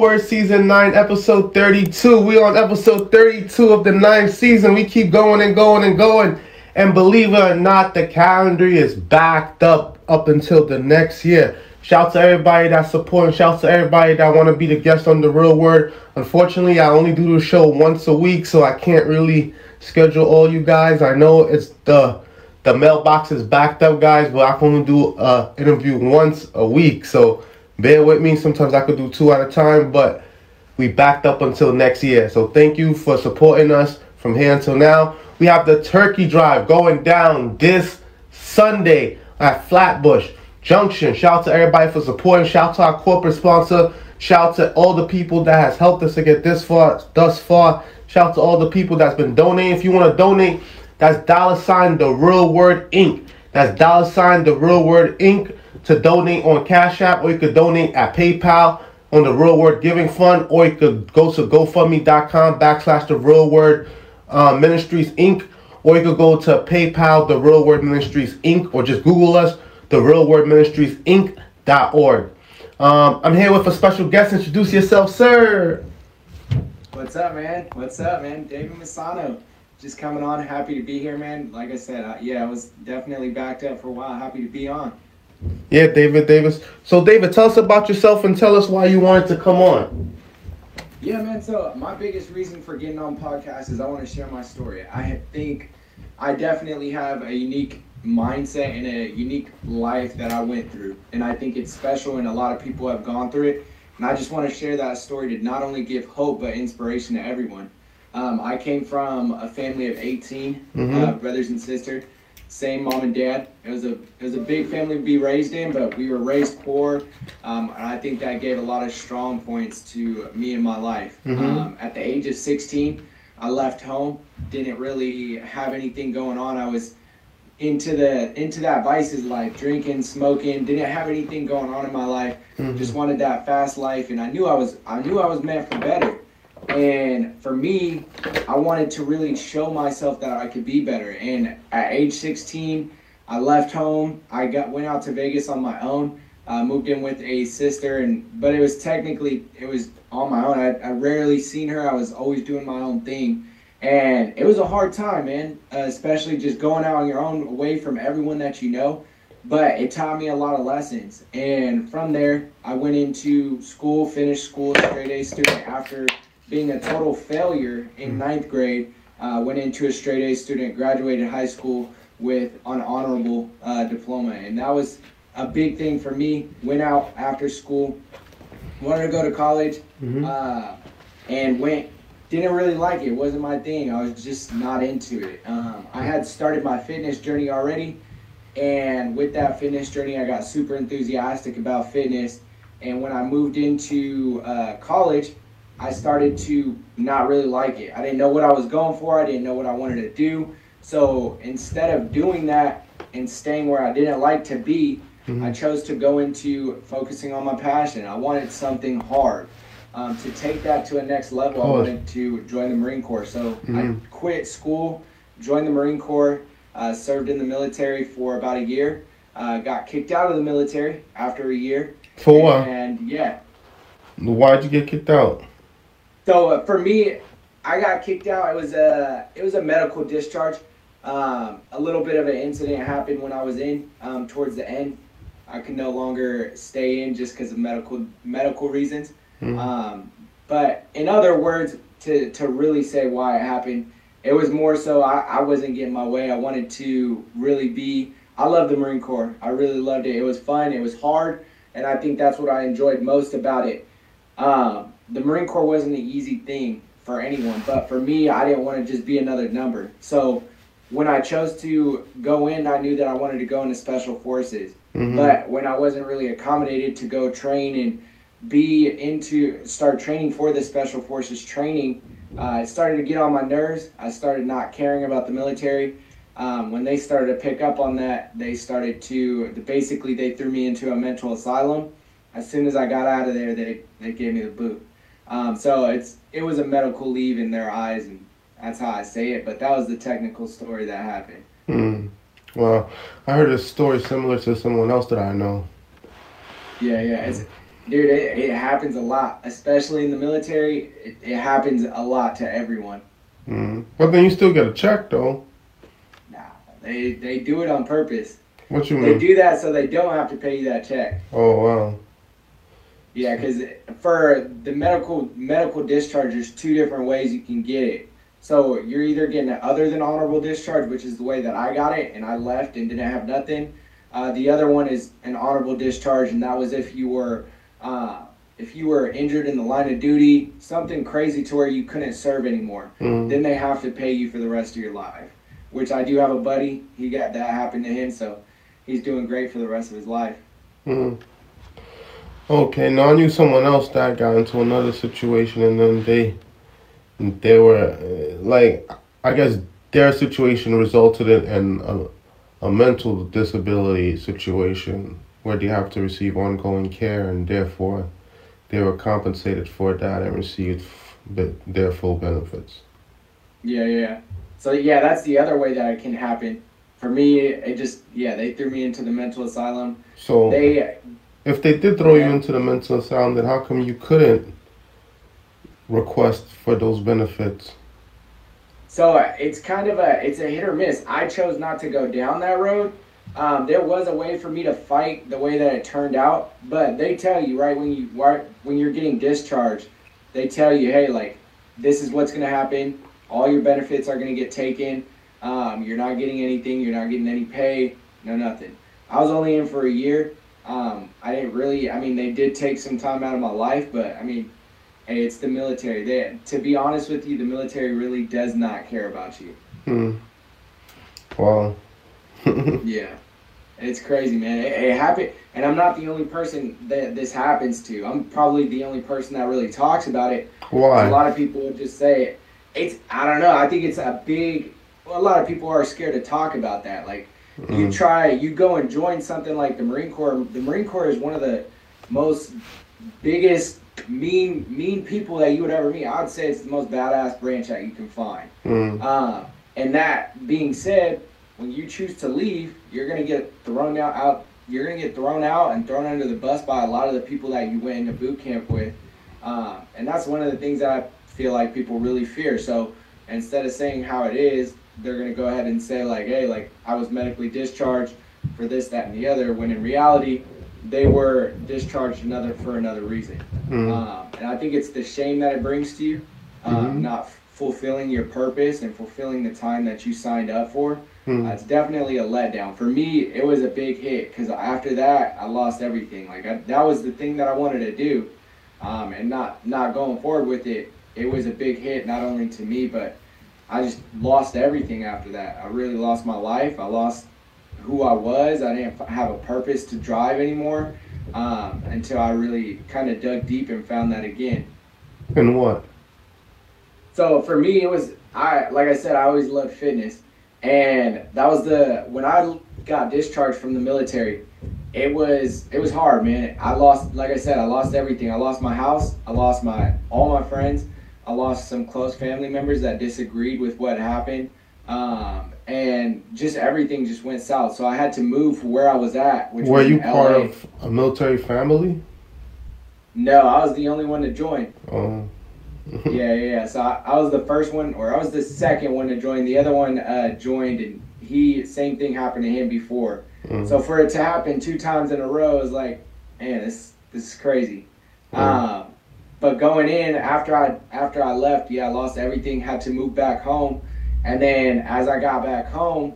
Word Season 9, Episode 32. We on episode 32 of the ninth season. We keep going and going and going. And believe it or not, the calendar is backed up up until the next year. Shout out to everybody that's supporting. Shout out to everybody that want to be the guest on the Real Word. Unfortunately, I only do the show once a week, so I can't really schedule all you guys. I know it's the the mailbox is backed up, guys, but I can only do a interview once a week. So bear with me. Sometimes I could do two at a time, but we backed up until next year. So thank you for supporting us from here until now. We have the turkey drive going down this Sunday at Flatbush Junction. Shout out to everybody for supporting. Shout out to our corporate sponsor. Shout out to all the people that has helped us to get this far, thus far. Shout out to all the people that's been donating. If you want to donate, that's dollar sign the real word Inc. That's dollar sign the real word Inc. to donate on Cash App, or you could donate at PayPal on the Real Word Giving Fund, or you could go to GoFundMe.com backslash the Real Word uh, Ministries Inc. Or you could go to PayPal, the Real Word Ministries Inc. Or just Google us, the Real Word Ministries Inc.org. Um, I'm here with a special guest. Introduce yourself, sir. What's up, man? What's up, man? David Messano. Just coming on. Happy to be here, man. Like I said, yeah, I was definitely backed up for a while. Happy to be on. Yeah, David Davis. So, David, tell us about yourself and tell us why you wanted to come on. Yeah, man. So my biggest reason for getting on podcast is I want to share my story. I think I definitely have a unique mindset and a unique life that I went through, and I think it's special, and a lot of people have gone through it. And I just want to share that story to not only give hope but inspiration to everyone. Um, I came from a family of 18 uh, Mhm. brothers and sisters, same mom and dad. It was a it was a big family to be raised in, but we were raised poor, um, and I think that gave a lot of strong points to me in my life. Mhm. Um, at the age of 16, I left home. Didn't really have anything going on. I was into the into that vices life, drinking, smoking. Didn't have anything going on in my life. Mhm. Just wanted that fast life, and I knew I was I knew I was meant for better. And for me, I wanted to really show myself that I could be better. And at age 16, I left home. I got went out to Vegas on my own. Uh, moved in with a sister, and but it was technically it was on my own. I, I rarely seen her. I was always doing my own thing, and it was a hard time, man. Uh, especially just going out on your own, away from everyone that you know. But it taught me a lot of lessons, and from there, I went into school, finished school, straight A student. After being a total failure in ninth grade, uh, went into a straight A student, graduated high school with an honorable uh, diploma, and that was a big thing for me. Went out after school, wanted to go to college, Mhm. uh, and went. Didn't really like it. wasn't my thing. I was just not into it. Um, I had started my fitness journey already, and with that fitness journey, I got super enthusiastic about fitness. And when I moved into uh, college, I started to not really like it. I didn't know what I was going for. I didn't know what I wanted to do. So instead of doing that and staying where I didn't like to be, I chose to go into focusing on my passion. I wanted something hard. Um, to take that to a next level, I wanted to join the Marine Corps. So Mhm. I quit school, joined the Marine Corps, uh, served in the military for about a year. Uh, got kicked out of the military after a year. For what? And yeah, Why'd you get kicked out? So uh, for me, I got kicked out. It was a it was a medical discharge. Um, a little bit of an incident happened when I was in um, towards the end. I could no longer stay in just because of medical medical reasons. Mhm. Um, but in other words, to to really say why it happened, it was more so I, I wasn't getting my way. I wanted to really be. I love the Marine Corps. I really loved it. It was fun. It was hard, and I think that's what I enjoyed most about it. Um, the Marine Corps wasn't an easy thing for anyone, but for me, I didn't want to just be another number. So when I chose to go in, I knew that I wanted to go into Special Forces. Mhm. But when I wasn't really accommodated to go train and be into start training for the Special Forces training, uh, it started to get on my nerves. I started not caring about the military. Um, when they started to pick up on that, they started to basically they threw me into a mental asylum. As soon as I got out of there, they they gave me the boot. Um, so it's it was a medical leave in their eyes, and that's how I say it. But that was the technical story that happened. Hmm. Well, I heard a story similar to someone else that I know. Yeah, yeah, it's dude. It, it happens a lot, especially in the military. It, it happens a lot to everyone. Hmm. But then you still get a check though. Nah, they they do it on purpose. What you mean? They do that so they don't have to pay you that check. Oh wow. Yeah, because for the medical medical discharge, there's two different ways you can get it. So you're either getting an other than honorable discharge, which is the way that I got it, and I left and didn't have nothing. Uh, the other one is an honorable discharge, and that was if you were uh, if you were injured in the line of duty, something crazy to where you couldn't serve anymore. Hmm. Then they have to pay you for the rest of your life. Which I do have a buddy. He got that happened to him, so he's doing great for the rest of his life. Hmm. Okay, now I knew someone else that got into another situation, and then they, they were uh, like, I guess their situation resulted in, in a, a mental disability situation where they have to receive ongoing care, and therefore, they were compensated for that and received their full benefits. Yeah, yeah. So yeah, that's the other way that it can happen. For me, it just yeah, they threw me into the mental asylum. So, They if they did throw you into the mental asylum, then how come you couldn't request for those benefits? so it's kind of a it's a hit or miss. I chose not to go down that road. Um, there was a way for me to fight the way that it turned out, but they tell you right when you when you're getting discharged, they tell you, hey, like this is what's gonna happen. All your benefits are gonna get taken. Um, you're not getting anything. You're not getting any pay. No nothing. I was only in for a year. Um, I didn't really. I mean, they did take some time out of my life, but I mean, hey, it's the military. They, to be honest with you, the military really does not care about you. Hmm. Wow. Yeah, it's crazy, man. It, it happened, and I'm not the only person that this happens to. I'm probably the only person that really talks about it. Why? A lot of people would just say it. It's I don't know. I think it's a big. Well, a lot of people are scared to talk about that. Like you Mm. try, you go and join something like the Marine Corps. The Marine Corps is one of the most biggest mean mean people that you would ever meet. I would say it's the most badass branch that you can find. Mm. Uh, and that being said, when you choose to leave, you're gonna get thrown out, out. You're gonna get thrown out and thrown under the bus by a lot of the people that you went into boot camp with, uh, and that's one of the things that I feel like people really fear. So instead of saying how it is, they're gonna go ahead and say like, "Hey, like I was medically discharged for this, that, and the other," when in reality, they were discharged another for another reason. Mm. Um, and I think it's the shame that it brings to you, um, Mhm. not fulfilling your purpose and fulfilling the time that you signed up for. Mm. Uh, it's definitely a letdown. For me, it was a big hit because after that, I lost everything. Like I, that was the thing that I wanted to do, um, and not not going forward with it. It was a big hit, not only to me, but I just lost everything after that. I really lost my life. I lost who I was. I didn't have a purpose to drive anymore um, until I really kind of dug deep and found that again. And what? So for me, it was I like I said, I always loved fitness, and that was the when I got discharged from the military. It was it was hard, man. I lost, like I said, I lost everything. I lost my house. I lost my all my friends. I lost some close family members that disagreed with what happened, um, and just everything just went south. So I had to move where I was at. Which Were was you in part LA. of a military family? No, I was the only one to join. Oh. yeah, yeah. So I, I was the first one, or I was the second one to join. The other one uh, joined, and he same thing happened to him before. Mm. So for it to happen two times in a row is like, man, this this is crazy. Mm. Um, but going in after I after I left, yeah, I lost everything. Had to move back home, and then as I got back home,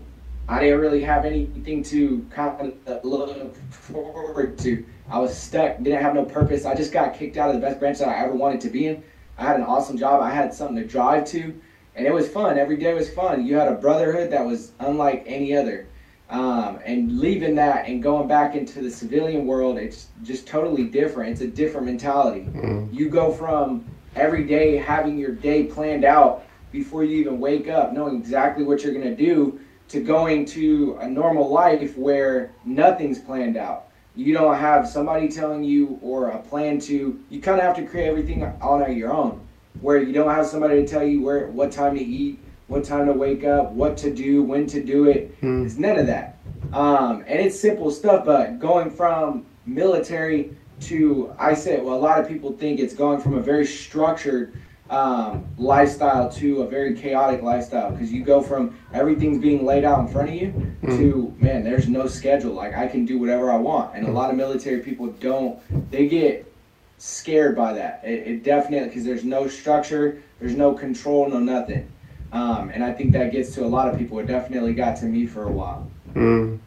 I didn't really have anything to kind of look forward to. I was stuck, didn't have no purpose. I just got kicked out of the best branch that I ever wanted to be in. I had an awesome job. I had something to drive to, and it was fun. Every day was fun. You had a brotherhood that was unlike any other. Um, and leaving that and going back into the civilian world, it's just totally different. It's a different mentality. Mm. You go from every day having your day planned out before you even wake up, knowing exactly what you're going to do, to going to a normal life where nothing's planned out. You don't have somebody telling you or a plan to. You kind of have to create everything on your own, where you don't have somebody to tell you where, what time to eat, what time to wake up, what to do, when to do it. Mm. It's none of that. Um, and it's simple stuff, but going from military to, I say, well, a lot of people think it's going from a very structured um, lifestyle to a very chaotic lifestyle because you go from everything's being laid out in front of you to, man, there's no schedule. Like, I can do whatever I want. And a lot of military people don't, they get scared by that. It, it definitely, because there's no structure, there's no control, no nothing. Um, and I think that gets to a lot of people. It definitely got to me for a while. Mm.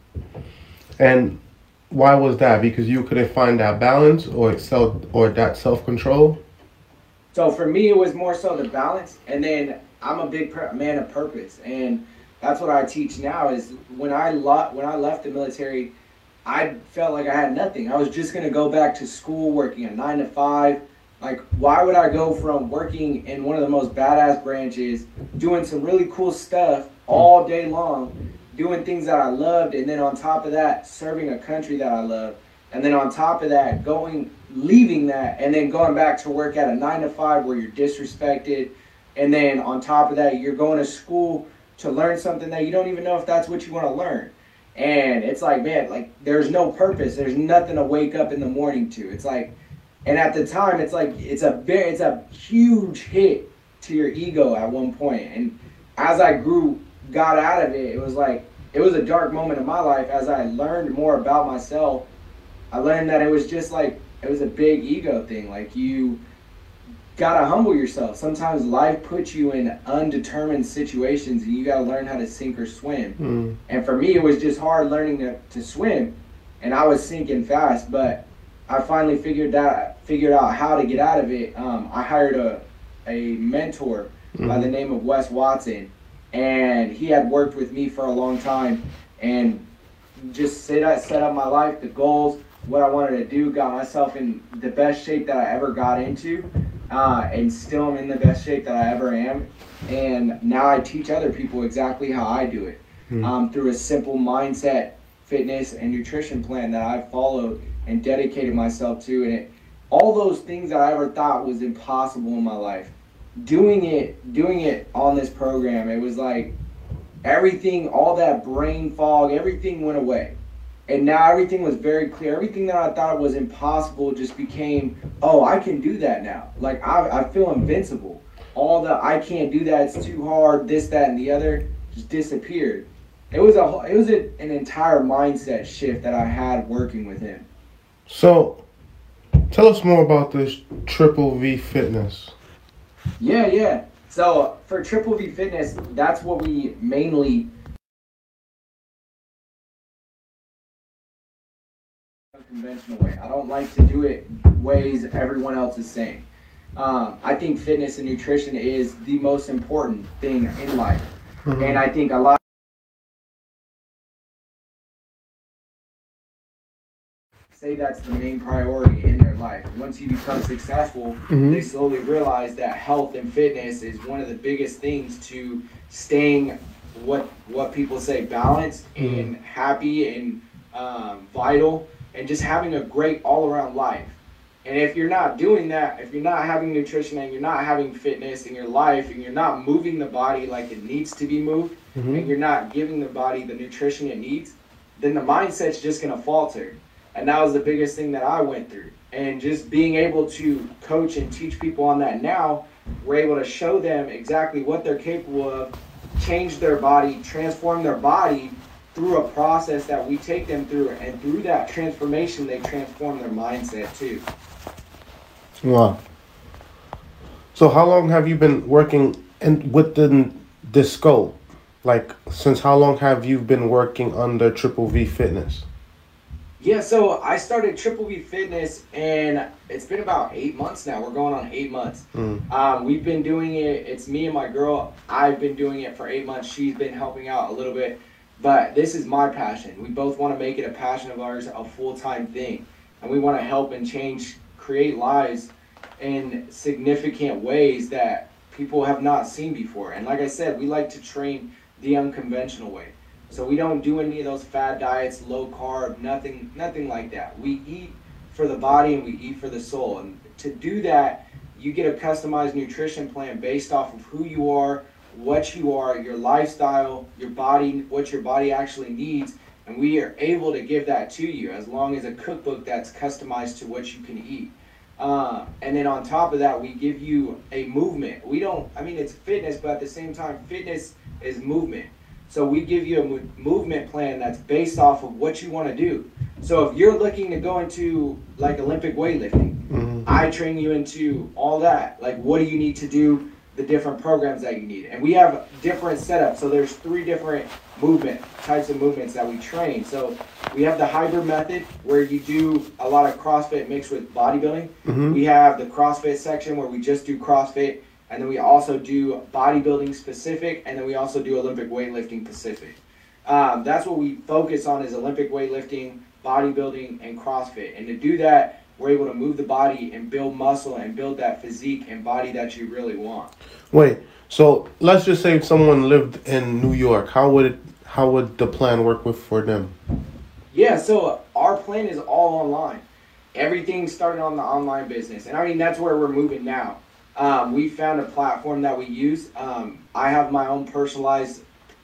And why was that? Because you couldn't find that balance or self or that self control. So for me, it was more so the balance, and then I'm a big per- man of purpose, and that's what I teach now. Is when I lo- when I left the military, I felt like I had nothing. I was just gonna go back to school, working a nine to five. Like, why would I go from working in one of the most badass branches, doing some really cool stuff all day long, doing things that I loved, and then on top of that, serving a country that I love, and then on top of that, going, leaving that, and then going back to work at a nine to five where you're disrespected, and then on top of that, you're going to school to learn something that you don't even know if that's what you want to learn. And it's like, man, like there's no purpose. There's nothing to wake up in the morning to. It's like, and at the time, it's like it's a very, it's a huge hit to your ego at one point. And as I grew, got out of it, it was like it was a dark moment in my life. As I learned more about myself, I learned that it was just like it was a big ego thing. Like you gotta humble yourself. Sometimes life puts you in undetermined situations, and you gotta learn how to sink or swim. Mm. And for me, it was just hard learning to, to swim, and I was sinking fast. But I finally figured that figured out how to get out of it. Um, I hired a a mentor by the name of Wes Watson, and he had worked with me for a long time, and just set up, set up my life, the goals, what I wanted to do, got myself in the best shape that I ever got into, uh, and still am in the best shape that I ever am. And now I teach other people exactly how I do it Hmm. um, through a simple mindset, fitness, and nutrition plan that I've followed and dedicated myself to. And it, all those things that I ever thought was impossible in my life, doing it, doing it on this program, it was like everything, all that brain fog, everything went away. And now everything was very clear. Everything that I thought was impossible just became, oh, I can do that now. Like I, I feel invincible. All the I can't do that. It's too hard. This, that, and the other just disappeared. It was a, it was a, an entire mindset shift that I had working with him. So, tell us more about this Triple V Fitness. Yeah, yeah. So for Triple V Fitness, that's what we mainly conventional way. I don't like to do it ways everyone else is saying. Um, I think fitness and nutrition is the most important thing in life, and I think a lot. Say that's the main priority in their life. Once you become successful, mm-hmm. they slowly realize that health and fitness is one of the biggest things to staying what what people say balanced mm-hmm. and happy and um, vital and just having a great all around life. And if you're not doing that, if you're not having nutrition and you're not having fitness in your life and you're not moving the body like it needs to be moved mm-hmm. and you're not giving the body the nutrition it needs, then the mindset's just gonna falter. And that was the biggest thing that I went through. And just being able to coach and teach people on that now, we're able to show them exactly what they're capable of, change their body, transform their body through a process that we take them through. And through that transformation, they transform their mindset too. Wow. So how long have you been working in within this scope? Like since how long have you been working under Triple V Fitness? Yeah, so I started Triple V Fitness, and it's been about eight months now. We're going on eight months. Mm. Um, we've been doing it. It's me and my girl. I've been doing it for eight months. She's been helping out a little bit, but this is my passion. We both want to make it a passion of ours, a full time thing, and we want to help and change, create lives in significant ways that people have not seen before. And like I said, we like to train the unconventional way. So we don't do any of those fad diets, low carb, nothing, nothing like that. We eat for the body and we eat for the soul. And to do that, you get a customized nutrition plan based off of who you are, what you are, your lifestyle, your body, what your body actually needs, and we are able to give that to you as long as a cookbook that's customized to what you can eat. Uh, and then on top of that, we give you a movement. We don't, I mean, it's fitness, but at the same time, fitness is movement. So we give you a movement plan that's based off of what you want to do. So if you're looking to go into like Olympic weightlifting, Mhm. I train you into all that. Like, what do you need to do? The different programs that you need, and we have different setups. So there's three different movement types of movements that we train. So we have the hybrid method where you do a lot of CrossFit mixed with bodybuilding. Mhm. We have the CrossFit section where we just do CrossFit, and then we also do bodybuilding specific, and then we also do Olympic weightlifting specific. Um, that's what we focus on is Olympic weightlifting, bodybuilding, and CrossFit. And to do that, we're able to move the body and build muscle and build that physique and body that you really want. Wait. So let's just say someone lived in New York. How would it? How would the plan work with for them? Yeah, so our plan is all online. Everything started on the online business, and I mean that's where we're moving now. Um, we found a platform that we use. Um, I have my own personalized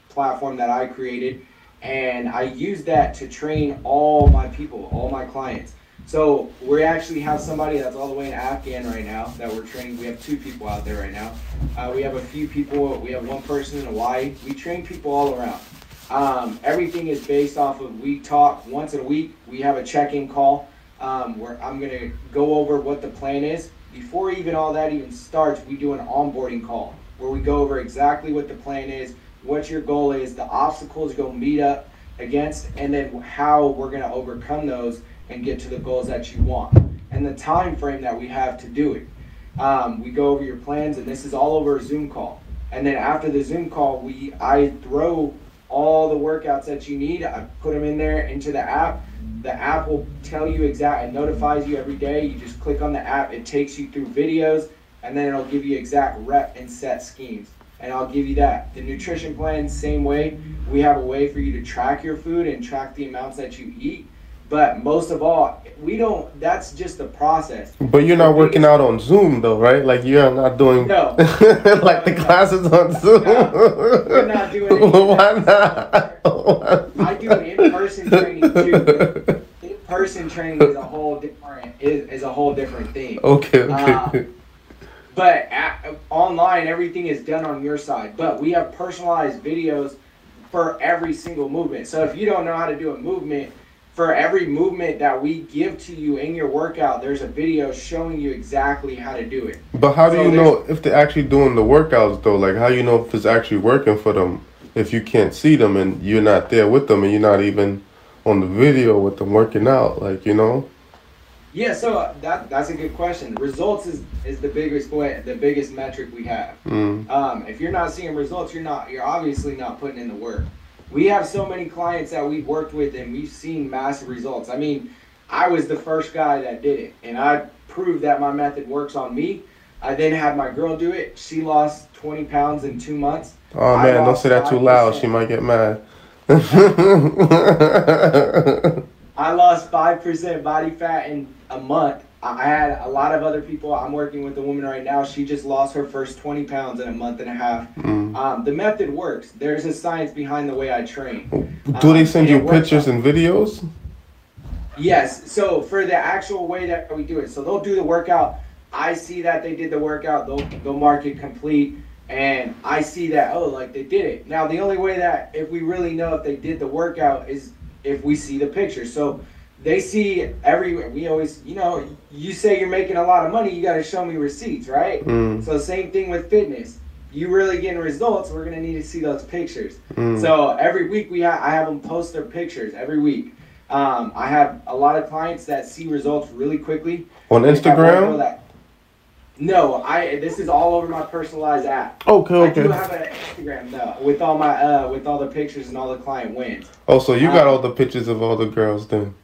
platform that I created, and I use that to train all my people, all my clients. So we actually have somebody that's all the way in Afghan right now that we're training. We have two people out there right now. Uh, we have a few people. We have one person in Hawaii. We train people all around. Um, everything is based off of we talk once a week. We have a check-in call um, where I'm gonna go over what the plan is. Before even all that even starts, we do an onboarding call where we go over exactly what the plan is, what your goal is, the obstacles gonna meet up against, and then how we're gonna overcome those and get to the goals that you want, and the time frame that we have to do it. Um, we go over your plans, and this is all over a Zoom call. And then after the Zoom call, we I throw all the workouts that you need. I put them in there into the app. The app will tell you exact and notifies you every day. You just click on the app. It takes you through videos, and then it'll give you exact rep and set schemes. And I'll give you that. The nutrition plan, same way. We have a way for you to track your food and track the amounts that you eat. But most of all, we don't. That's just the process. But you're not working out on Zoom though, right? Like you're not doing No. like the classes on Zoom. we're not doing Why not? I do in-person training too. In-person training is a whole different is, is a whole different thing. Okay, okay. Uh, But at, online, everything is done on your side. But we have personalized videos for every single movement. So if you don't know how to do a movement, for every movement that we give to you in your workout, there's a video showing you exactly how to do it. But how do So you know if they're actually doing the workouts though? Like how you know if it's actually working for them if you can't see them and you're not there with them and you're not even on the video with them working out, like you know? Yeah, so uh, that that's a good question. Results is, is the biggest way, the biggest metric we have. Mm. Um, if you're not seeing results, you're not you're obviously not putting in the work. We have so many clients that we've worked with and we've seen massive results. I mean, I was the first guy that did it, and I proved that my method works on me. I then had my girl do it. She lost 20 pounds in two months. Oh man, don't say that too loud. She might get mad. I lost five percent body fat in a month. I had a lot of other people. I'm working with a woman right now. She just lost her first 20 pounds in a month and a half. Mm. Um, the method works. There's a science behind the way I train. Do they Um, send and you pictures and videos? Yes. So for the actual way that we do it, so they'll do the workout. I see that they did the workout. They'll they'll mark it complete, and I see that oh like they did it. Now the only way that if we really know if they did the workout is if we see the picture. So they see every we always you know you say you're making a lot of money, you got to show me receipts, right? Mm. So same thing with fitness. You really getting results, we're gonna need to see those pictures. Mm. So every week we ha- I have them post their pictures every week. Um, I have a lot of clients that see results really quickly. On I have one girl Instagram? that- no, I. This is all over my personalized app. Okay, okay. I do have an Instagram though, with all my uh, with all the pictures and all the client wins. Oh, so you got Uh, all the pictures of all the girls then?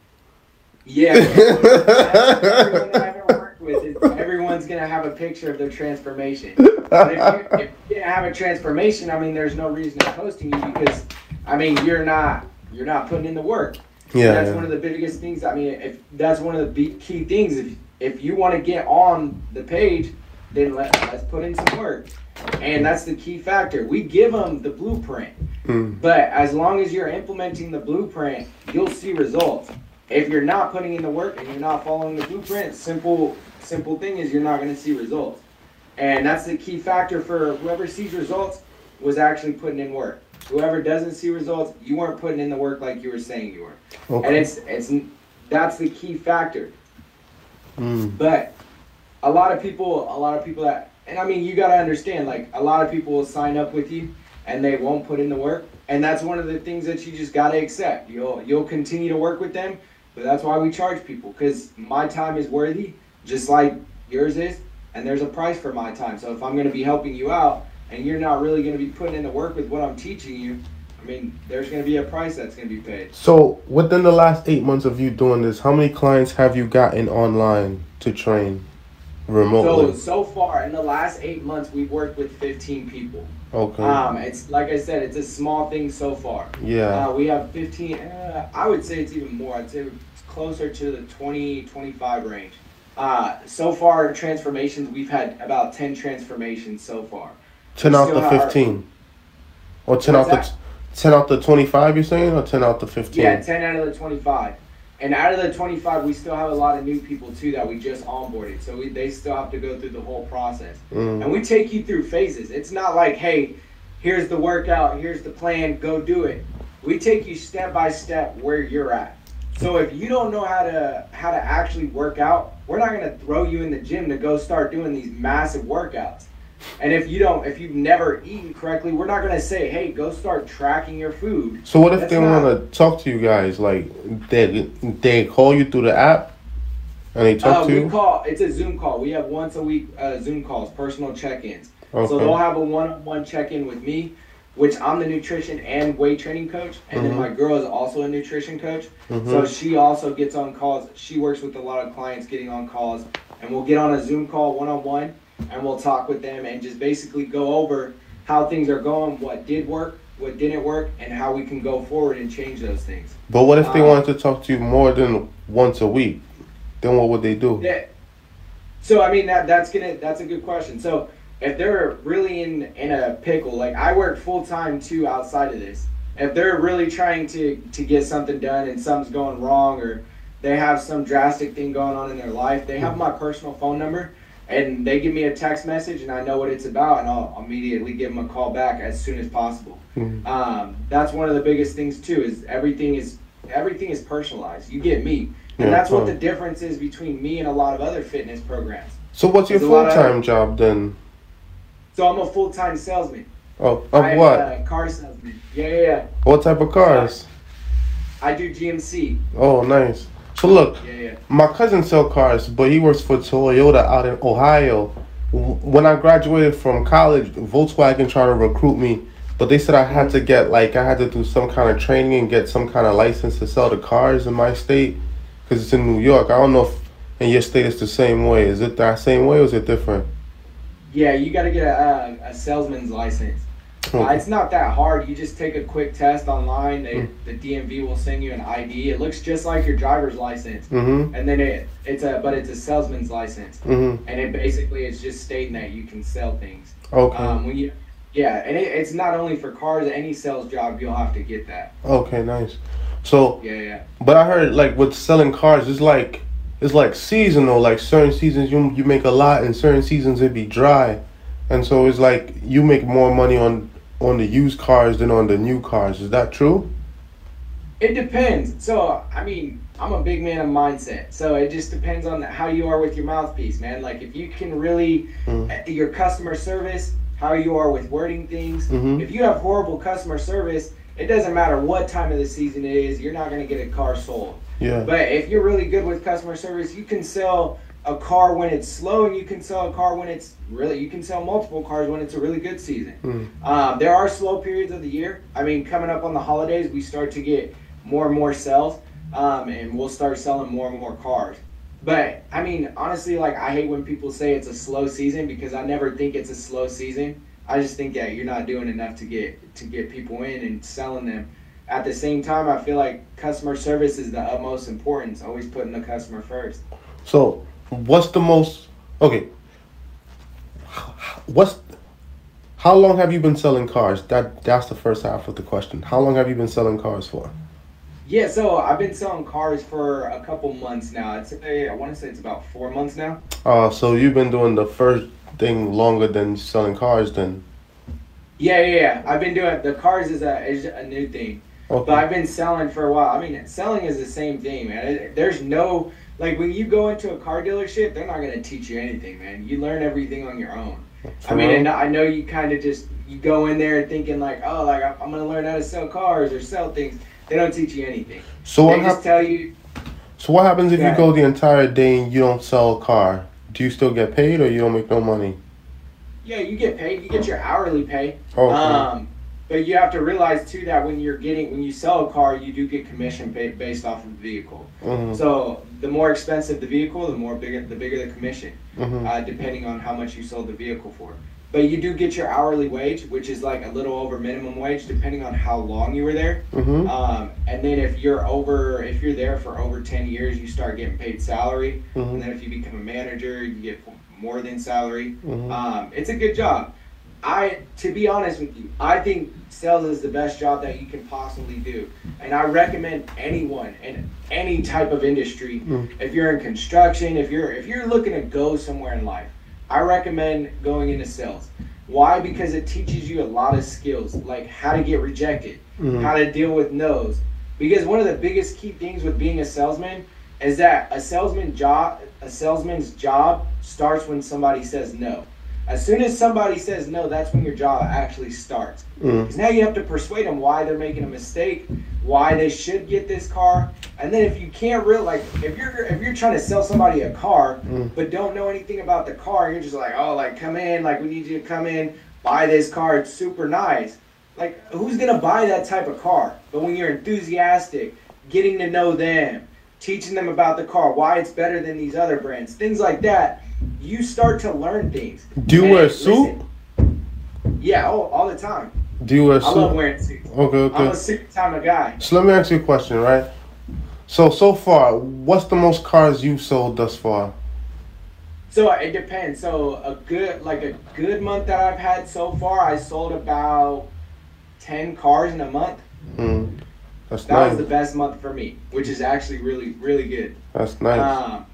Yeah. everyone I've ever worked with, is, everyone's gonna have a picture of their transformation. But if you, if you have a transformation, I mean, there's no reason in posting you because, I mean, you're not you're not putting in the work. Yeah. that's yeah. one of the biggest things. I mean, if that's one of the key things. If if you want to get on the page, then let let's put in some work, and that's the key factor. We give them the blueprint, Mm. but as long as you're implementing the blueprint, you'll see results. If you're not putting in the work and you're not following the blueprint, simple simple thing is you're not going to see results, and that's the key factor for whoever sees results was actually putting in work. Whoever doesn't see results, you weren't putting in the work like you were saying you were and it's it's that's the key factor. Mm. But a lot of people, a lot of people that, and I mean, you got to understand, like a lot of people will sign up with you and they won't put in the work, and that's one of the things that you just got to accept. You'll you'll continue to work with them, but that's why we charge people because my time is worthy, just like yours is, and there's a price for my time. So if I'm going to be helping you out and you're not really going to be putting in the work with what I'm teaching you, I mean, there's going to be a price that's going to be paid. So within the last eight months of you doing this, how many clients have you gotten online to train remotely? so so far in the last eight months, we've worked with 15 people. okay. Um, it's like I said, it's a small thing so far. yeah. Uh, we have 15. Uh, I would say it's even more. I'd say it's closer to the 20, 25 range. Uh, so far, transformations we've had about 10 transformations so far. ten we out the have- fifteen. Or ten out What's the ten out the twenty five. You're saying, or ten out the fifteen? Yeah, 10 out of the 25. And out of the 25, we still have a lot of new people too that we just onboarded. So we, they still have to go through the whole process. Mm. And we take you through phases. It's not like, hey, here's the workout, here's the plan, go do it. We take you step by step where you're at. So if you don't know how to how to actually work out, we're not gonna throw you in the gym to go start doing these massive workouts. And if you don't, if you've never eaten correctly, we're not gonna say, hey, go start tracking your food. So what if That's they not- want to talk to you guys? Like they they call you through the app, and they talk Uh, to we you. call it's a Zoom call. We have once a week uh, Zoom calls, personal check-ins. Okay. So they'll have a one-on-one check-in with me, which I'm the nutrition and weight training coach, and Mhm. then my girl is also a nutrition coach. Mhm. So she also gets on calls. She works with a lot of clients getting on calls, and we'll get on a Zoom call one-on-one, and we'll talk with them and just basically go over how things are going, what did work, what didn't work, and how we can go forward and change those things. But what if they Uh, wanted to talk to you more than once a week? Then what would they do? Yeah. So I mean that that's gonna that's a good question. So if they're really in in a pickle, like I work full time too outside of this. If they're really trying to to get something done and something's going wrong or they have some drastic thing going on in their life, they have my personal phone number and they give me a text message and I know what it's about and I'll immediately give them a call back as soon as possible. Mhm. Um, that's one of the biggest things too is everything is everything is personalized. You get me. And Yeah, that's what the difference is between me and a lot of other fitness programs. So what's your full time job then? So I'm a full time salesman. Oh, of I'm what? A car salesman. Yeah, yeah, yeah. What type of cars? I do GMC. Oh, nice. So look, Yeah, yeah. my cousin sell cars, but he works for Toyota out in Ohio. When I graduated from college, Volkswagen tried to recruit me, but they said I had to get like I had to do some kind of training and get some kind of license to sell the cars in my state because it's in New York. I don't know if in your state it's the same way. Is it that same way or is it different? Yeah, you got to get a, a, a salesman's license. Uh, it's not that hard. You just take a quick test online. They, Mm. The DMV will send you an ID. It looks just like your driver's license, Mm-hmm. and then it it's a but it's a salesman's license, Mm-hmm. and it basically is just stating that you can sell things. Okay. Um, when you, yeah, and it, it's not only for cars. Any sales job, you'll have to get that. Okay, nice. So, Yeah, yeah. but I heard like with selling cars, it's like it's like seasonal. Like certain seasons you you make a lot, and certain seasons it be dry, and so it's like you make more money on on the used cars than on the new cars. Is that true? It depends. So, I mean, I'm a big man of mindset. So it just depends on how you are with your mouthpiece, man. Like if you can really, Mm. uh, your customer service, how you are with wording things. Mhm. If you have horrible customer service, it doesn't matter what time of the season it is, you're not going to get a car sold. Yeah. But if you're really good with customer service, you can sell a car when it's slow, and you can sell a car when it's really. You can sell multiple cars when it's a really good season. Mm. Um, there are slow periods of the year. I mean, coming up on the holidays, we start to get more and more sales, um, and we'll start selling more and more cars. But I mean, honestly, like I hate when people say it's a slow season because I never think it's a slow season. I just think that you're not doing enough to get to get people in and selling them. At the same time, I feel like customer service is the utmost importance. Always putting the customer first. So, what's the most okay? What's how long have you been selling cars? That that's the first half of the question. How long have you been selling cars for? Yeah, so I've been selling cars for a couple months now. I'd say I want to say it's about four months now. Uh, so you've been doing the first thing longer than selling cars, then? Yeah, yeah, yeah. I've been doing the cars is a is a new thing, but I've been selling for a while. I mean, selling is the same thing, man. It, there's no like when you go into a car dealership, they're not gonna teach you anything, man. You learn everything on your own. I mean, and I know you kind of just you go in there thinking like, oh, like I'm gonna learn how to sell cars or sell things. They don't teach you anything. So what they just hap- tell you So what happens if you go the entire day and you don't sell a car? Do you still get paid or you don't make no money? Yeah, you get paid. You get your hourly pay. Okay. Um, but you have to realize too that when you're getting when you sell a car, you do get commission based off of the vehicle. Mhm. So the more expensive the vehicle, the more bigger the bigger the commission, Mhm. uh, depending on how much you sold the vehicle for. But you do get your hourly wage, which is like a little over minimum wage, depending on how long you were there. Mhm. Um, and then if you're over, if you're there for over ten years, you start getting paid salary. And Mhm. then if you become a manager, you get more than salary. Mhm. Um, it's a good job. I, to be honest with you, I think sales is the best job that you can possibly do, and I recommend anyone in any type of industry. Mm. If you're in construction, if you're if you're looking to go somewhere in life, I recommend going into sales. Why? Because it teaches you a lot of skills, like how to get rejected, Mhm. how to deal with no's. Because one of the biggest key things with being a salesman is that a salesman job, a salesman's job starts when somebody says no. As soon as somebody says no, that's when your job actually starts. Mm. Because now you have to persuade them why they're making a mistake, why they should get this car, and then if you can't real like if you're if you're trying to sell somebody a car Mm. but don't know anything about the car, you're just like oh like come in like we need you to come in buy this car it's super nice. Like who's gonna buy that type of car? But when you're enthusiastic, getting to know them, teaching them about the car, why it's better than these other brands, things like that, you start to learn things. Do you wear a suit? listen, yeah, oh, all the time. Do you wear a I love suit? wearing suits. Okay, okay. I'm a suit time of guy. So let me ask you a question, right? So so far, what's the most cars you've sold thus far? So it depends. So a good like a good month that I've had so far, I sold about ten cars in a month. Mm. That's That was the best month for me, which is actually really really good. That's nice. Um,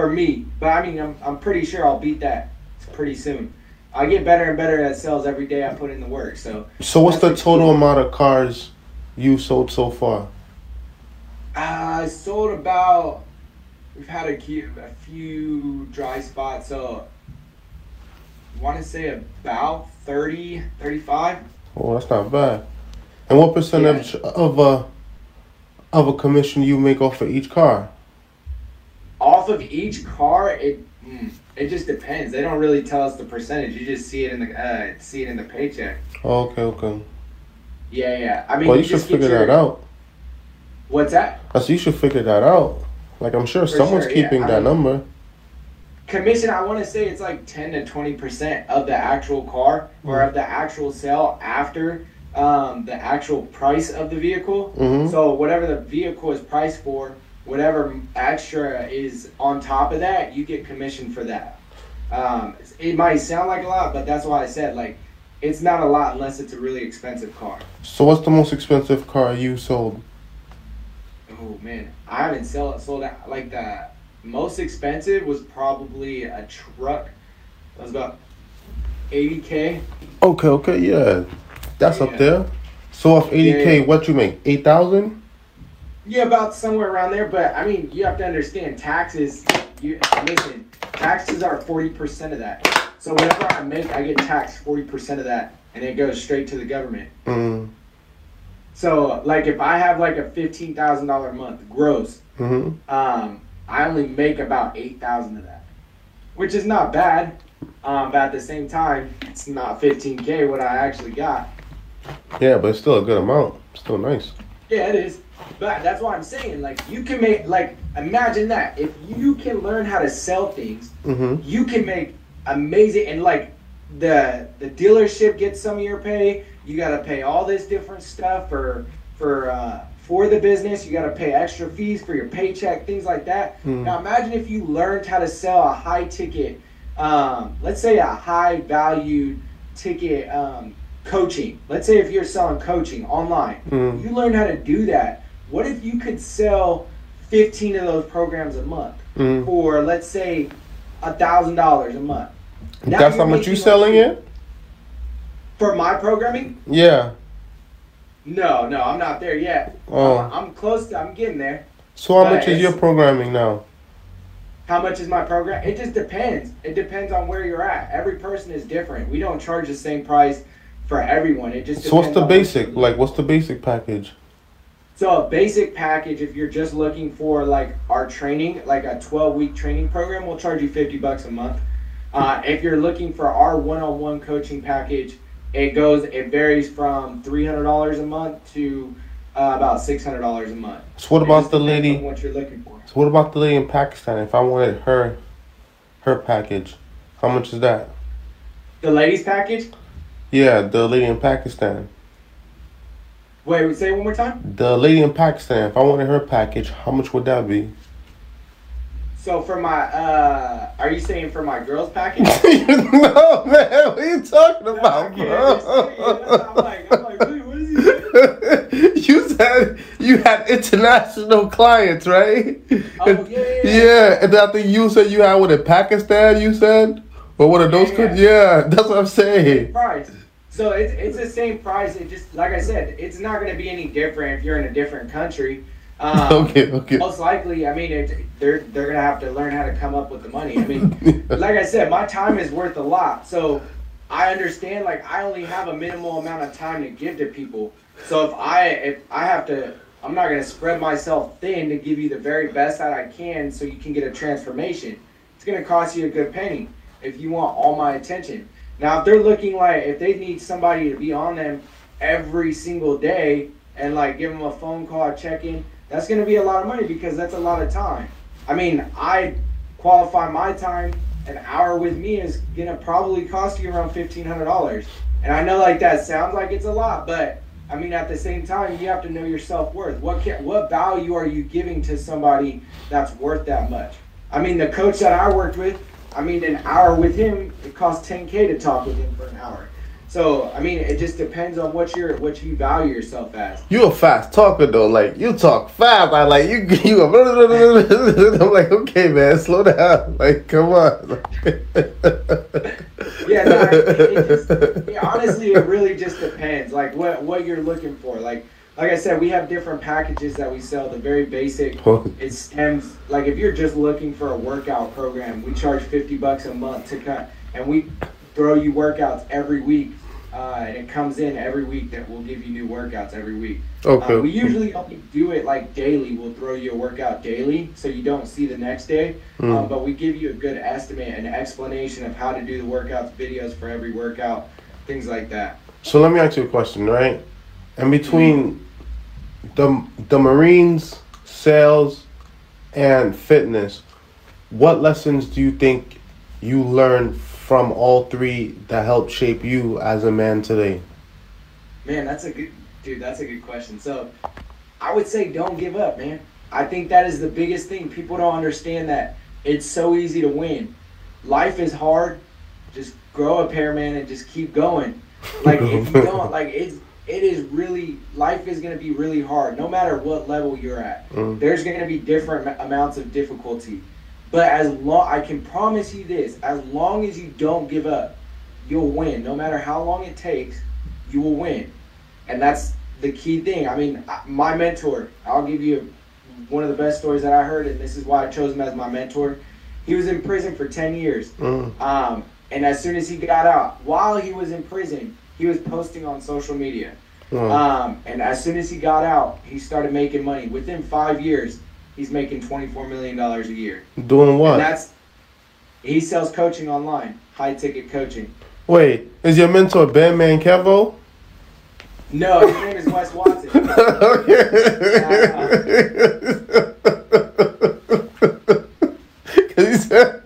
for me, but I mean, I'm I'm pretty sure I'll beat that pretty soon. I get better and better at sales every day I put in the work. So so what's the total amount of cars you sold so far? uh, I sold about. We've had a few, a few dry spots, so I want to say about 30, 35. Oh, that's not bad. And what percentage of a of a commission you make off of each car? Off of each car, it mm, it just depends. They don't really tell us the percentage. You just see it in the uh, see it in the paycheck. Oh, okay, okay. Yeah, yeah. I mean, Well, you should just figure your- that out. What's that? I said you should figure that out. Like I'm sure For someone's sure, yeah. keeping I that mean- number. Commission, I want to say it's like 10 to 20% of the actual car or Mm. of the actual sale after um, the actual price of the vehicle. Mhm. So, whatever the vehicle is priced for, whatever extra is on top of that, you get commission for that. Um, it might sound like a lot, but that's why I said, like, it's not a lot unless it's a really expensive car. So what's the most expensive car you sold? Oh man, I haven't sold sold out like the most expensive was probably a truck. That was about eighty k. Okay, okay, yeah. That's up there. So off 80K, Yeah, yeah. what you make? 8,000? Yeah, about somewhere around there. But I mean, you have to understand taxes. You listen, taxes are forty percent of that. So whatever I make, I get taxed forty percent of that, and it goes straight to the government. Mm. So like if I have like a fifteen thousand dollar a month gross, hmm um, I only make about eight thousand of that, which is not bad. Um, but at the same time, it's not fifteen k what I actually got. Yeah, but it's still a good amount. Still nice. Yeah, it is. But that's why I'm saying, like, you can make, like, imagine that. If you can learn how to sell things, hmm you can make amazing, and like, the the dealership gets some of your pay. You got to pay all this different stuff for for uh, for the business. You got to pay extra fees for your paycheck, things like that. Mm. Now imagine if you learned how to sell a high ticket, um, let's say a high valued ticket um, coaching. Let's say if you're selling coaching online, Mm. you learn how to do that. What if you could sell 15 of those programs a month Mm. for let's say a thousand dollars a month? Now That's you're how much you making selling like- it? For my programming? Yeah. No, no, I'm not there yet. Oh. I'm, I'm close. To, I'm getting there. So how much is your programming now? How much is my program? It just depends. It depends on where you're at. Every person is different. We don't charge the same price for everyone. It just So what's the basic? Like what's the basic package? So a basic package, if you're just looking for like our training, like a 12 week training program, we'll charge you 50 bucks a month. Uh, if you're looking for our one-on-one coaching package, it goes, it varies from $300 a month to uh, about $600 a month. So what about the lady? What you're looking for? So what about the lady in Pakistan? If I wanted her, her package, how much is that? The ladies package. Yeah, the lady in Pakistan. Wait, say it one more time. The lady in Pakistan. If I wanted her package, how much would that be? So for my, uh, are you saying for my girls package? no man, what are you talking about, I can't understand you. I'm bro? like, I'm like, what is he you said you had international clients, right? Oh, yeah, yeah, yeah. Yeah, and I think you said you had one in Pakistan. You said, or one of those? Yeah? Yeah, that's what I'm saying. price. So it's, it's the same price. It just like I said, it's not going to be any different if you're in a different country. Um, Okay, okay. Most likely, I mean, it, they're they're gonna have to learn how to come up with the money. I mean, like I said, my time is worth a lot. So I understand. Like I only have a minimal amount of time to give to people. So if I if I have to, I'm not gonna spread myself thin to give you the very best that I can, so you can get a transformation. It's gonna cost you a good penny if you want all my attention. Now, if they're looking like if they need somebody to be on them every single day and like give them a phone call, check in, that's going to be a lot of money because that's a lot of time. I mean, I qualify my time. An hour with me is going to probably cost you around fifteen hundred dollars. And I know like that sounds like it's a lot, but I mean at the same time you have to know your self worth. What what value are you giving to somebody that's worth that much? I mean, the coach that I worked with, I mean, an hour with him, it cost 10k to talk with him for an hour. So, I mean, it just depends on what you're, what you value yourself as. You a fast talker though. Like you talk fast. I like you. You. I'm like, okay, man, slow down. Like, come on. Yeah, no, it, it just, yeah, honestly, it really just depends, like what what you're looking for. Like, like I said, we have different packages that we sell. The very basic, it stems like if you're just looking for a workout program, we charge fifty bucks a month to cut, and we throw you workouts every week, uh, and it comes in every week that we'll give you new workouts every week. Okay. Uh, we usually only do it like daily. We'll throw you a workout daily, so you don't see the next day. Mm. Um, but we give you a good estimate and explanation of how to do the workouts, videos for every workout, things like that. So let me ask you a question, right? In between the the Marines, sales, and fitness, what lessons do you think you learned from all three that helped shape you as a man today? Man, that's a good dude. That's a good question. So, I would say don't give up, man. I think that is the biggest thing. People don't understand that it's so easy to win. Life is hard. Just grow a pair, man, and just keep going. Like if you don't, like it's it is really life is going to be really hard no matter what level you're at. Mm. There's going to be different amounts of difficulty. But as long I can promise you this, as long as you don't give up, you'll win. No matter how long it takes, you will win. And that's the key thing. I mean, my mentor, I'll give you one of the best stories that I heard, and this is why I chose him as my mentor. He was in prison for 10 years. Mm. Um, and as soon as he got out, while he was in prison, he was posting on social media. Mm. Um, and as soon as he got out, he started making money. Within five years, he's making $24 million a year. Doing what? And that's, he sells coaching online, high ticket coaching. Wait, is your mentor Bandman Kevo? No, his name is Wes Watson. Because he said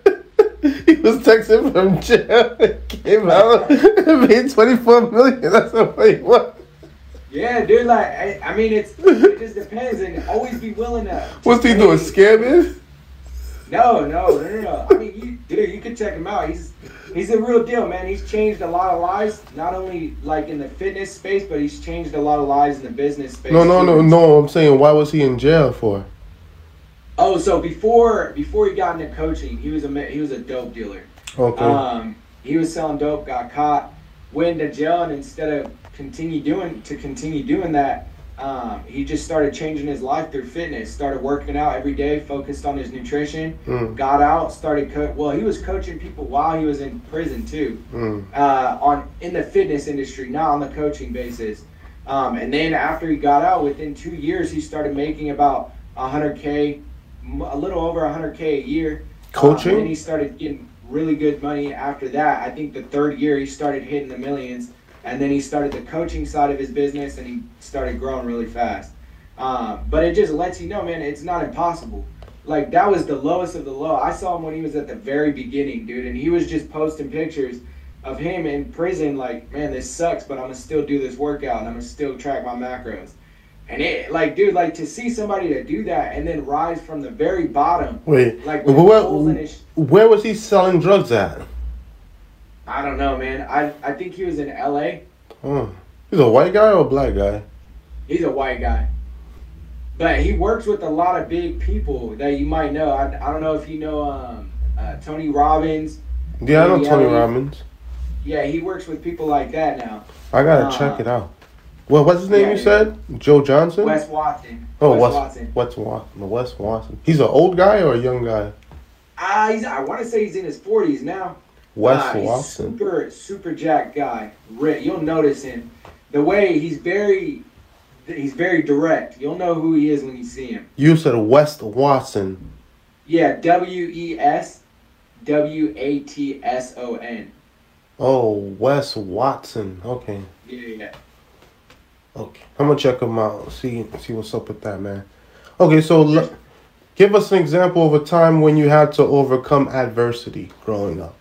from jail, came out, and made 24 million. That's the what what? Yeah, dude, like, I, I mean, it's it just depends, and always be willing to. What's he doing, scamming? No, no, no, no, no. I mean, you, dude, you can check him out. He's he's a real deal, man. He's changed a lot of lives, not only like in the fitness space, but he's changed a lot of lives in the business space. No, no, no, no. I'm saying, why was he in jail for? Oh, so before before he got into coaching, he was a he was a dope dealer. Okay. Um, he was selling dope, got caught, went to jail, and instead of continue doing to continue doing that, um, he just started changing his life through fitness. Started working out every day, focused on his nutrition. Mm. Got out, started co- well. He was coaching people while he was in prison too, Mm. uh, on in the fitness industry, not on the coaching basis. Um, and then after he got out, within two years, he started making about 100k, a little over 100k a year. Coaching? Um, and he started getting really good money after that. I think the third year he started hitting the millions, and then he started the coaching side of his business, and he started growing really fast. Um, but it just lets you know, man, it's not impossible. Like that was the lowest of the low. I saw him when he was at the very beginning, dude, and he was just posting pictures of him in prison. Like, man, this sucks, but I'm gonna still do this workout, and I'm gonna still track my macros. And it, like, dude, like to see somebody to do that and then rise from the very bottom, Wait, like where, his where was he selling drugs at? I don't know, man. I I think he was in L.A. Oh. He's a white guy or a black guy? He's a white guy, but he works with a lot of big people that you might know. I, I don't know if you know um, uh, Tony Robbins. Yeah, I know Tony. Robbins. Yeah, he works with people like that now. I gotta Uh, check it out. Well, what's his name yeah, you yeah. said? Joe Johnson? Wes Watson. oh, Wes Wes Watson. Wes Watson. Wes Watson. He's an old guy or a young guy? Ah, he's. I want to say he's in his forties now. Wes he's Watson. Super, super jack guy. You'll notice him. The way he's very, he's very direct. You'll know who he is when you see him. You said West Watson. Yeah, W E S W A T S O N. Oh, Wes Watson. Okay. Yeah, yeah. Okay. I'm gonna check them out. See see what's up with that, man. Okay, so l- give us an example of a time when you had to overcome adversity growing up.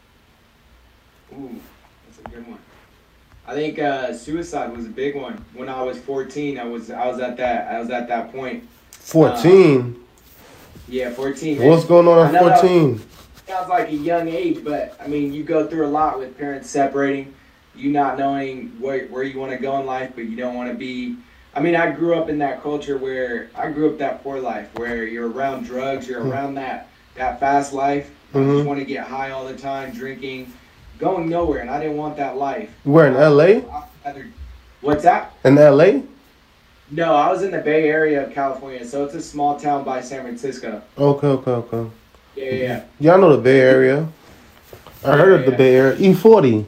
Ooh, that's a good one. I think uh, suicide was a big one. When I was 14, I was I was at that I was at that point. 14. Yeah, 14. man. What's going on at 14? sounds like a young age, but I mean, you go through a lot with parents separating, you not knowing where, where you want to go in life, but you don't want to be. I mean, I grew up in that culture where I grew up that poor life where you're around drugs, you're Hmm. around that that fast life. You Mhm. just want to get high all the time, drinking, going nowhere, and I didn't want that life. Where in LA? Rather- What's that? In LA? No, I was in the Bay Area of California, so it's a small town by San Francisco. Okay, okay, okay. Yeah, yeah, yeah. Yeah, I know the Bay Area. I heard of the Yeah. Bay Area. E E40.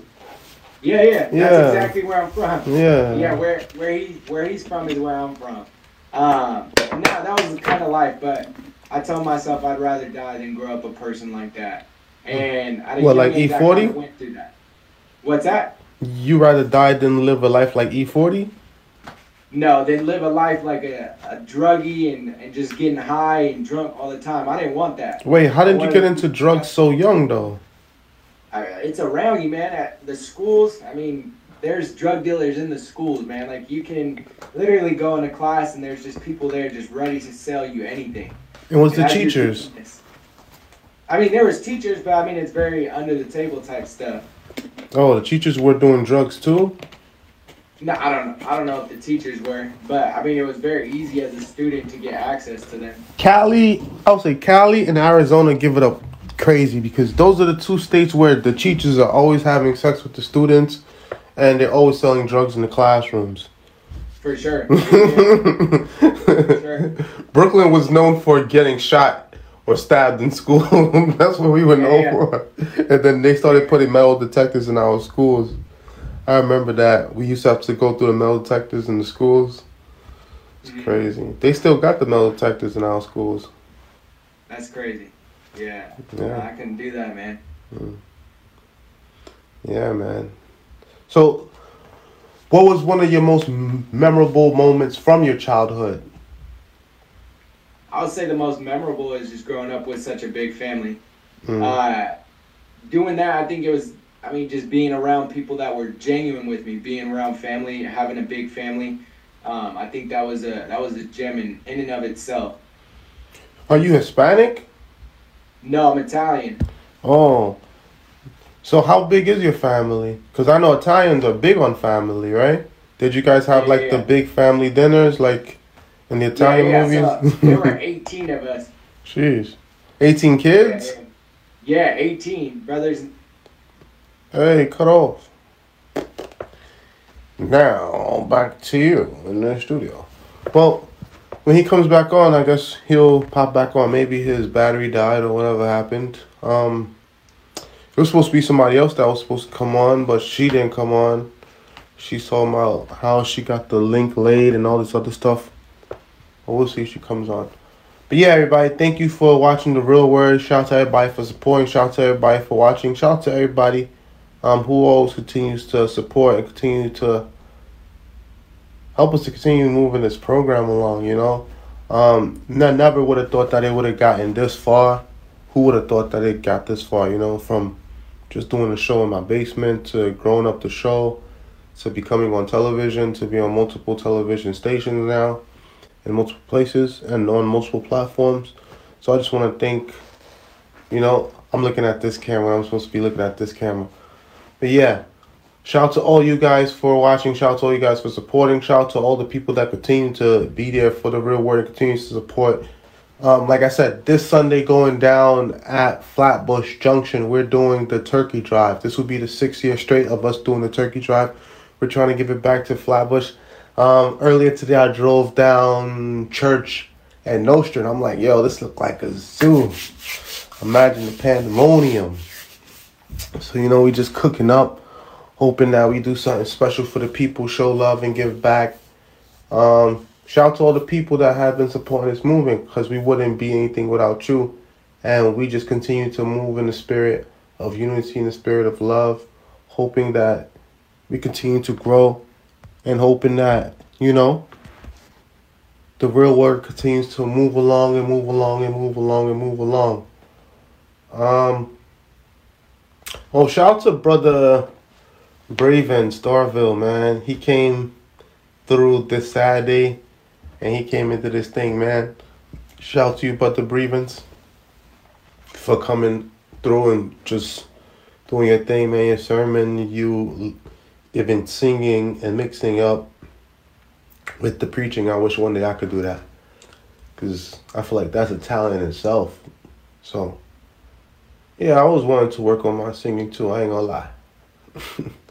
Yeah, yeah. That's Yeah. exactly where I'm from. Yeah. Yeah, where where he where he's from is where I'm from. Um, no, that was the kind of life, but I told myself I'd rather die than grow up a person like that. And I What, like E forty? went through that. What's that? You rather die than live a life like E E40? No, then live a life like a, a druggie and, and just getting high and drunk all the time. I didn't want that. Wait, how did you get into drugs so young though? It's around you, man. At the schools, I mean, there's drug dealers in the schools, man. Like you can literally go into class and there's just people there just ready to sell you anything. And was the teachers? I mean, there was teachers, but I mean, it's very under the table type stuff. Oh, the teachers were doing drugs too? No, I don't. Know. I don't know if the teachers were, but I mean, it was very easy as a student to get access to them. Cali, I would say Cali and Arizona give it up crazy because those are the two states where the teachers are always having sex with the students, and they're always selling drugs in the classrooms. For sure. Yeah, for sure. Brooklyn was known for getting shot or stabbed in school. That's what we were known Yeah, for. And then they started putting metal detectors in our schools. I remember that. We used to have to go through the metal detectors in the schools. It's Mhm. crazy. They still got the metal detectors in our schools. That's crazy. Yeah. Yeah. I couldn't do that, man. Yeah, man. So, what was one of your most memorable moments from your childhood? I would say the most memorable is just growing up with such a big family. Mm. Uh, doing that, I think it was. I mean, just being around people that were genuine with me, being around family, having a big family. Um, I think that was a that was a gem in, in and of itself. Are you Hispanic? No, I'm Italian. Oh. So how big is your family? Because I know Italians are big on family, right? Did you guys have Yeah, like yeah. the big family dinners like in the Italian yeah, yeah, movies? So there were 18 of us. Jeez. 18 Yeah, kids? yeah, 18 brothers. Hey, cut off. Now, back to you in the studio. Well, when he comes back on, I guess he'll pop back on. Maybe his battery died or whatever happened. Um, it was supposed to be somebody else that was supposed to come on, but she didn't come on. She's talking about how she got the link laid and all this other stuff. But we'll see if she comes on. But yeah, everybody, thank you for watching The Real Word. Shout out to everybody for supporting. Shout out to everybody for watching. Shout out to everybody um, who always continues to support and continue to help us to continue moving this program along, you know. Um, ne- never would have thought that it would have gotten this far. Who would have thought that it got this far, you know, from just doing a show in my basement to growing up the show to becoming on television to be on multiple television stations now in multiple places and on multiple platforms. So I just want to thank, you know, I'm looking at this camera. I'm supposed to be looking at this camera. But yeah, shout out to all you guys for watching. Shout out to all you guys for supporting. Shout out to all the people that continue to be there for the real word and continues to support. Um, like I said, this Sunday going down at Flatbush Junction, we're doing the turkey drive. This will be the sixth year straight of us doing the turkey drive. We're trying to give it back to Flatbush. Um, earlier today, I drove down Church and Nostrand. I'm like, yo, this look like a zoo. Imagine the pandemonium. So you know, we just cooking up, hoping that we do something special for the people, show love and give back. Um, shout out to all the people that have been supporting this movement, because we wouldn't be anything without you. And we just continue to move in the spirit of unity, in the spirit of love, hoping that we continue to grow, and hoping that you know the real word continues to move along and move along and move along and move along. Um. Oh, shout out to brother Braven Starville, man. He came through this Saturday, and he came into this thing, man. Shout to you, brother Brevens, for coming through and just doing your thing, man. Your sermon, you even singing and mixing up with the preaching. I wish one day I could do that, cause I feel like that's a talent in itself. So. Yeah, I always wanted to work on my singing too. I ain't gonna lie.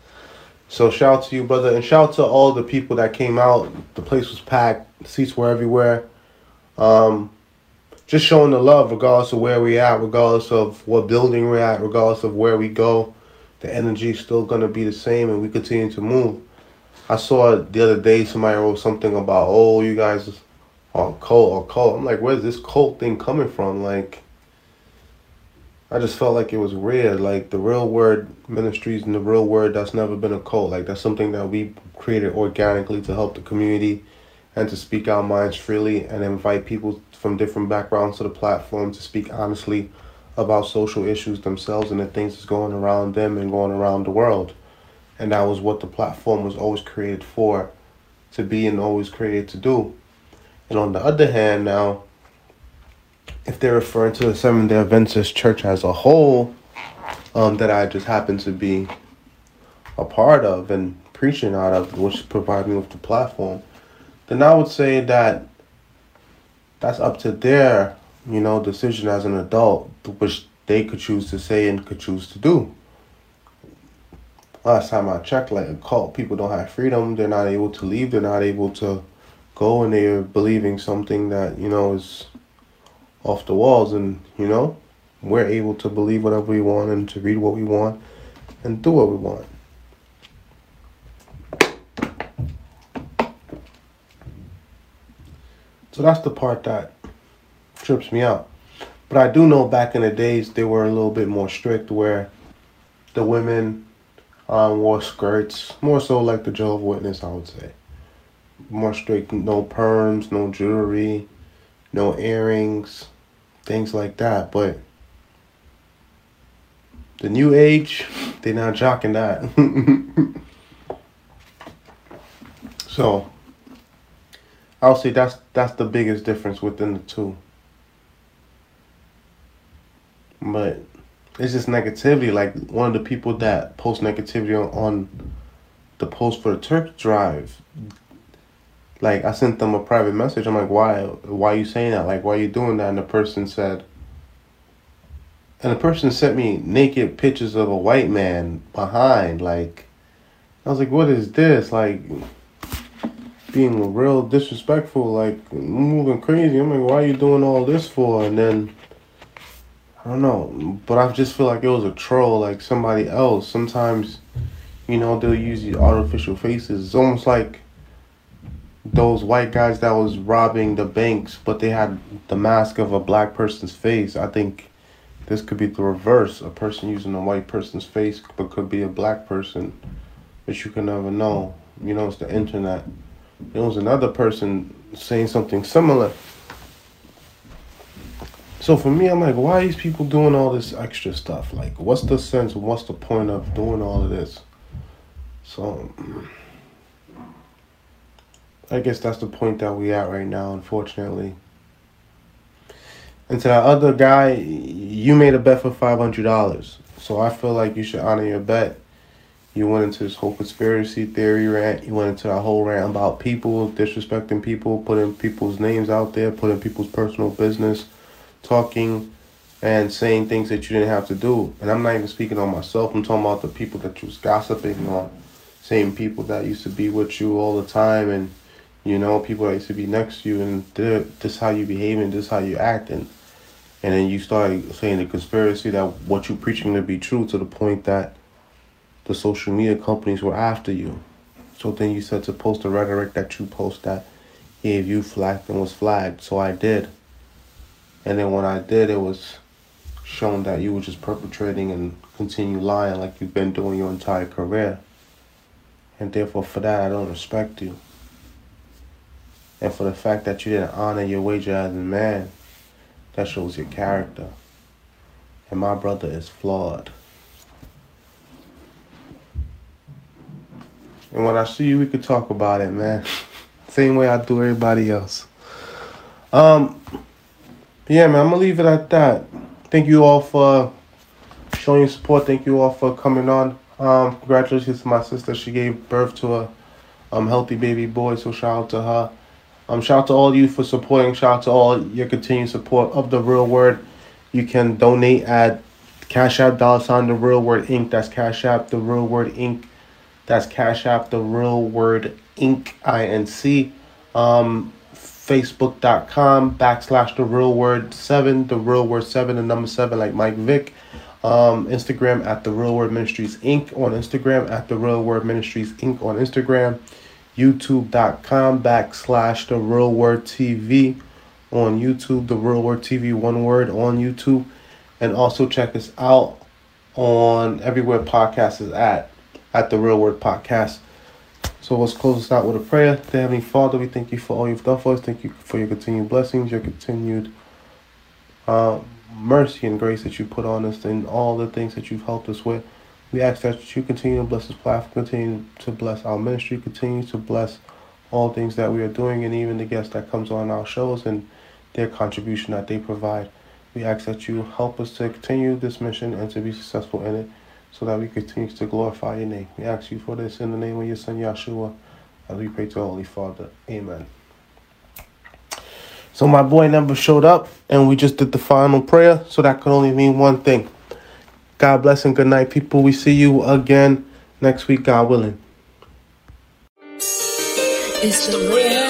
so shout out to you, brother, and shout out to all the people that came out. The place was packed. The seats were everywhere. Um, just showing the love, regardless of where we at, regardless of what building we're at, regardless of where we go. The energy is still gonna be the same, and we continue to move. I saw the other day somebody wrote something about, oh, you guys are or cult. I'm like, where's this cult thing coming from? Like. I just felt like it was weird. Like the real word ministries and the real word that's never been a cult. Like that's something that we created organically to help the community and to speak our minds freely and invite people from different backgrounds to the platform to speak honestly about social issues themselves and the things that's going around them and going around the world. And that was what the platform was always created for, to be and always created to do. And on the other hand now, if they're referring to the Seventh day Adventist church as a whole, um, that I just happen to be a part of and preaching out of, which provide me with the platform, then I would say that that's up to their, you know, decision as an adult, which they could choose to say and could choose to do. Last time I checked, like a cult, people don't have freedom. They're not able to leave. They're not able to go, and they're believing something that you know is off the walls. And you know, we're able to believe whatever we want and to read what we want and do what we want. So that's the part that trips me out. But I do know back in the days they were a little bit more strict where the women um, wore skirts, more so like the Jehovah Witness, I would say. More strict, no perms, no jewelry, no earrings, things like that. But the new age, they're not jocking that. so I'll say that's that's the biggest difference within the two. But it's just negativity. Like one of the people that post negativity on, on the post for the Turk drive. Like I sent them a private message. I'm like, why why are you saying that? Like why are you doing that? And the person said and the person sent me naked pictures of a white man behind. Like I was like, what is this? Like being real disrespectful, like moving crazy. I'm like, why are you doing all this for? And then I don't know, but I just feel like it was a troll, like somebody else. Sometimes, you know, they'll use these artificial faces. It's almost like those white guys that was robbing the banks, but they had the mask of a black person's face. I think this could be the reverse. A person using a white person's face, but could be a black person, but you can never know. You know, it's the internet. There was another person saying something similar so for me, I'm like, why are these people doing all this extra stuff? Like, what's the sense? What's the point of doing all of this? So, I guess that's the point that we at right now, unfortunately. And to that other guy, you made a bet for five hundred dollars. So I feel like you should honor your bet. You went into this whole conspiracy theory rant. You went into that whole rant about people disrespecting people, putting people's names out there, putting people's personal business talking and saying things that you didn't have to do. And I'm not even speaking on myself. I'm talking about the people that you was gossiping on. Same people that used to be with you all the time and you know, people that used to be next to you and this is how you behaving, this how you acting. And then you start saying the conspiracy that what you preaching to be true to the point that the social media companies were after you. So then you said to post the rhetoric that you post that if you flagged and was flagged. So I did. And then when I did, it was shown that you were just perpetrating and continue lying like you've been doing your entire career. And therefore, for that, I don't respect you. And for the fact that you didn't honor your wager as a man, that shows your character. And my brother is flawed. And when I see you, we could talk about it, man. Same way I do everybody else. Um, yeah, man, I'm gonna leave it at that. Thank you all for showing your support. Thank you all for coming on. Um, congratulations to my sister. She gave birth to a um healthy baby boy. So shout out to her. Um, shout out to all of you for supporting. Shout out to all your continued support of the Real Word. You can donate at Cash App dollar sign the Real Word Inc. That's Cash App the Real Word Inc. That's Cash App the Real Word Inc. I N C. Um, facebook.com backslash the real word seven, the real word seven, the number seven, like Mike Vick. Um, Instagram at the Real Word Ministries Inc. on Instagram, at the Real Word Ministries Inc. on Instagram, youtube.com backslash the Real Word TV on YouTube, the Real Word TV, one word on YouTube. And also check us out on everywhere podcast is at, at the Real Word Podcast. So let's close this out with a prayer. Dear Heavenly Father, we thank you for all you've done for us. Thank you for your continued blessings, your continued uh, mercy and grace that you put on us, and all the things that you've helped us with. We ask that you continue to bless this platform, continue to bless our ministry, continue to bless all things that we are doing, and even the guests that comes on our shows and their contribution that they provide. We ask that you help us to continue this mission and to be successful in it so that we continue to glorify your name. We ask you for this in the name of your son Yeshua, as we pray to the Holy Father. Amen. So my boy number showed up and we just did the final prayer, so that could only mean one thing. God bless and good night, people. We see you again next week, God willing. It's the real.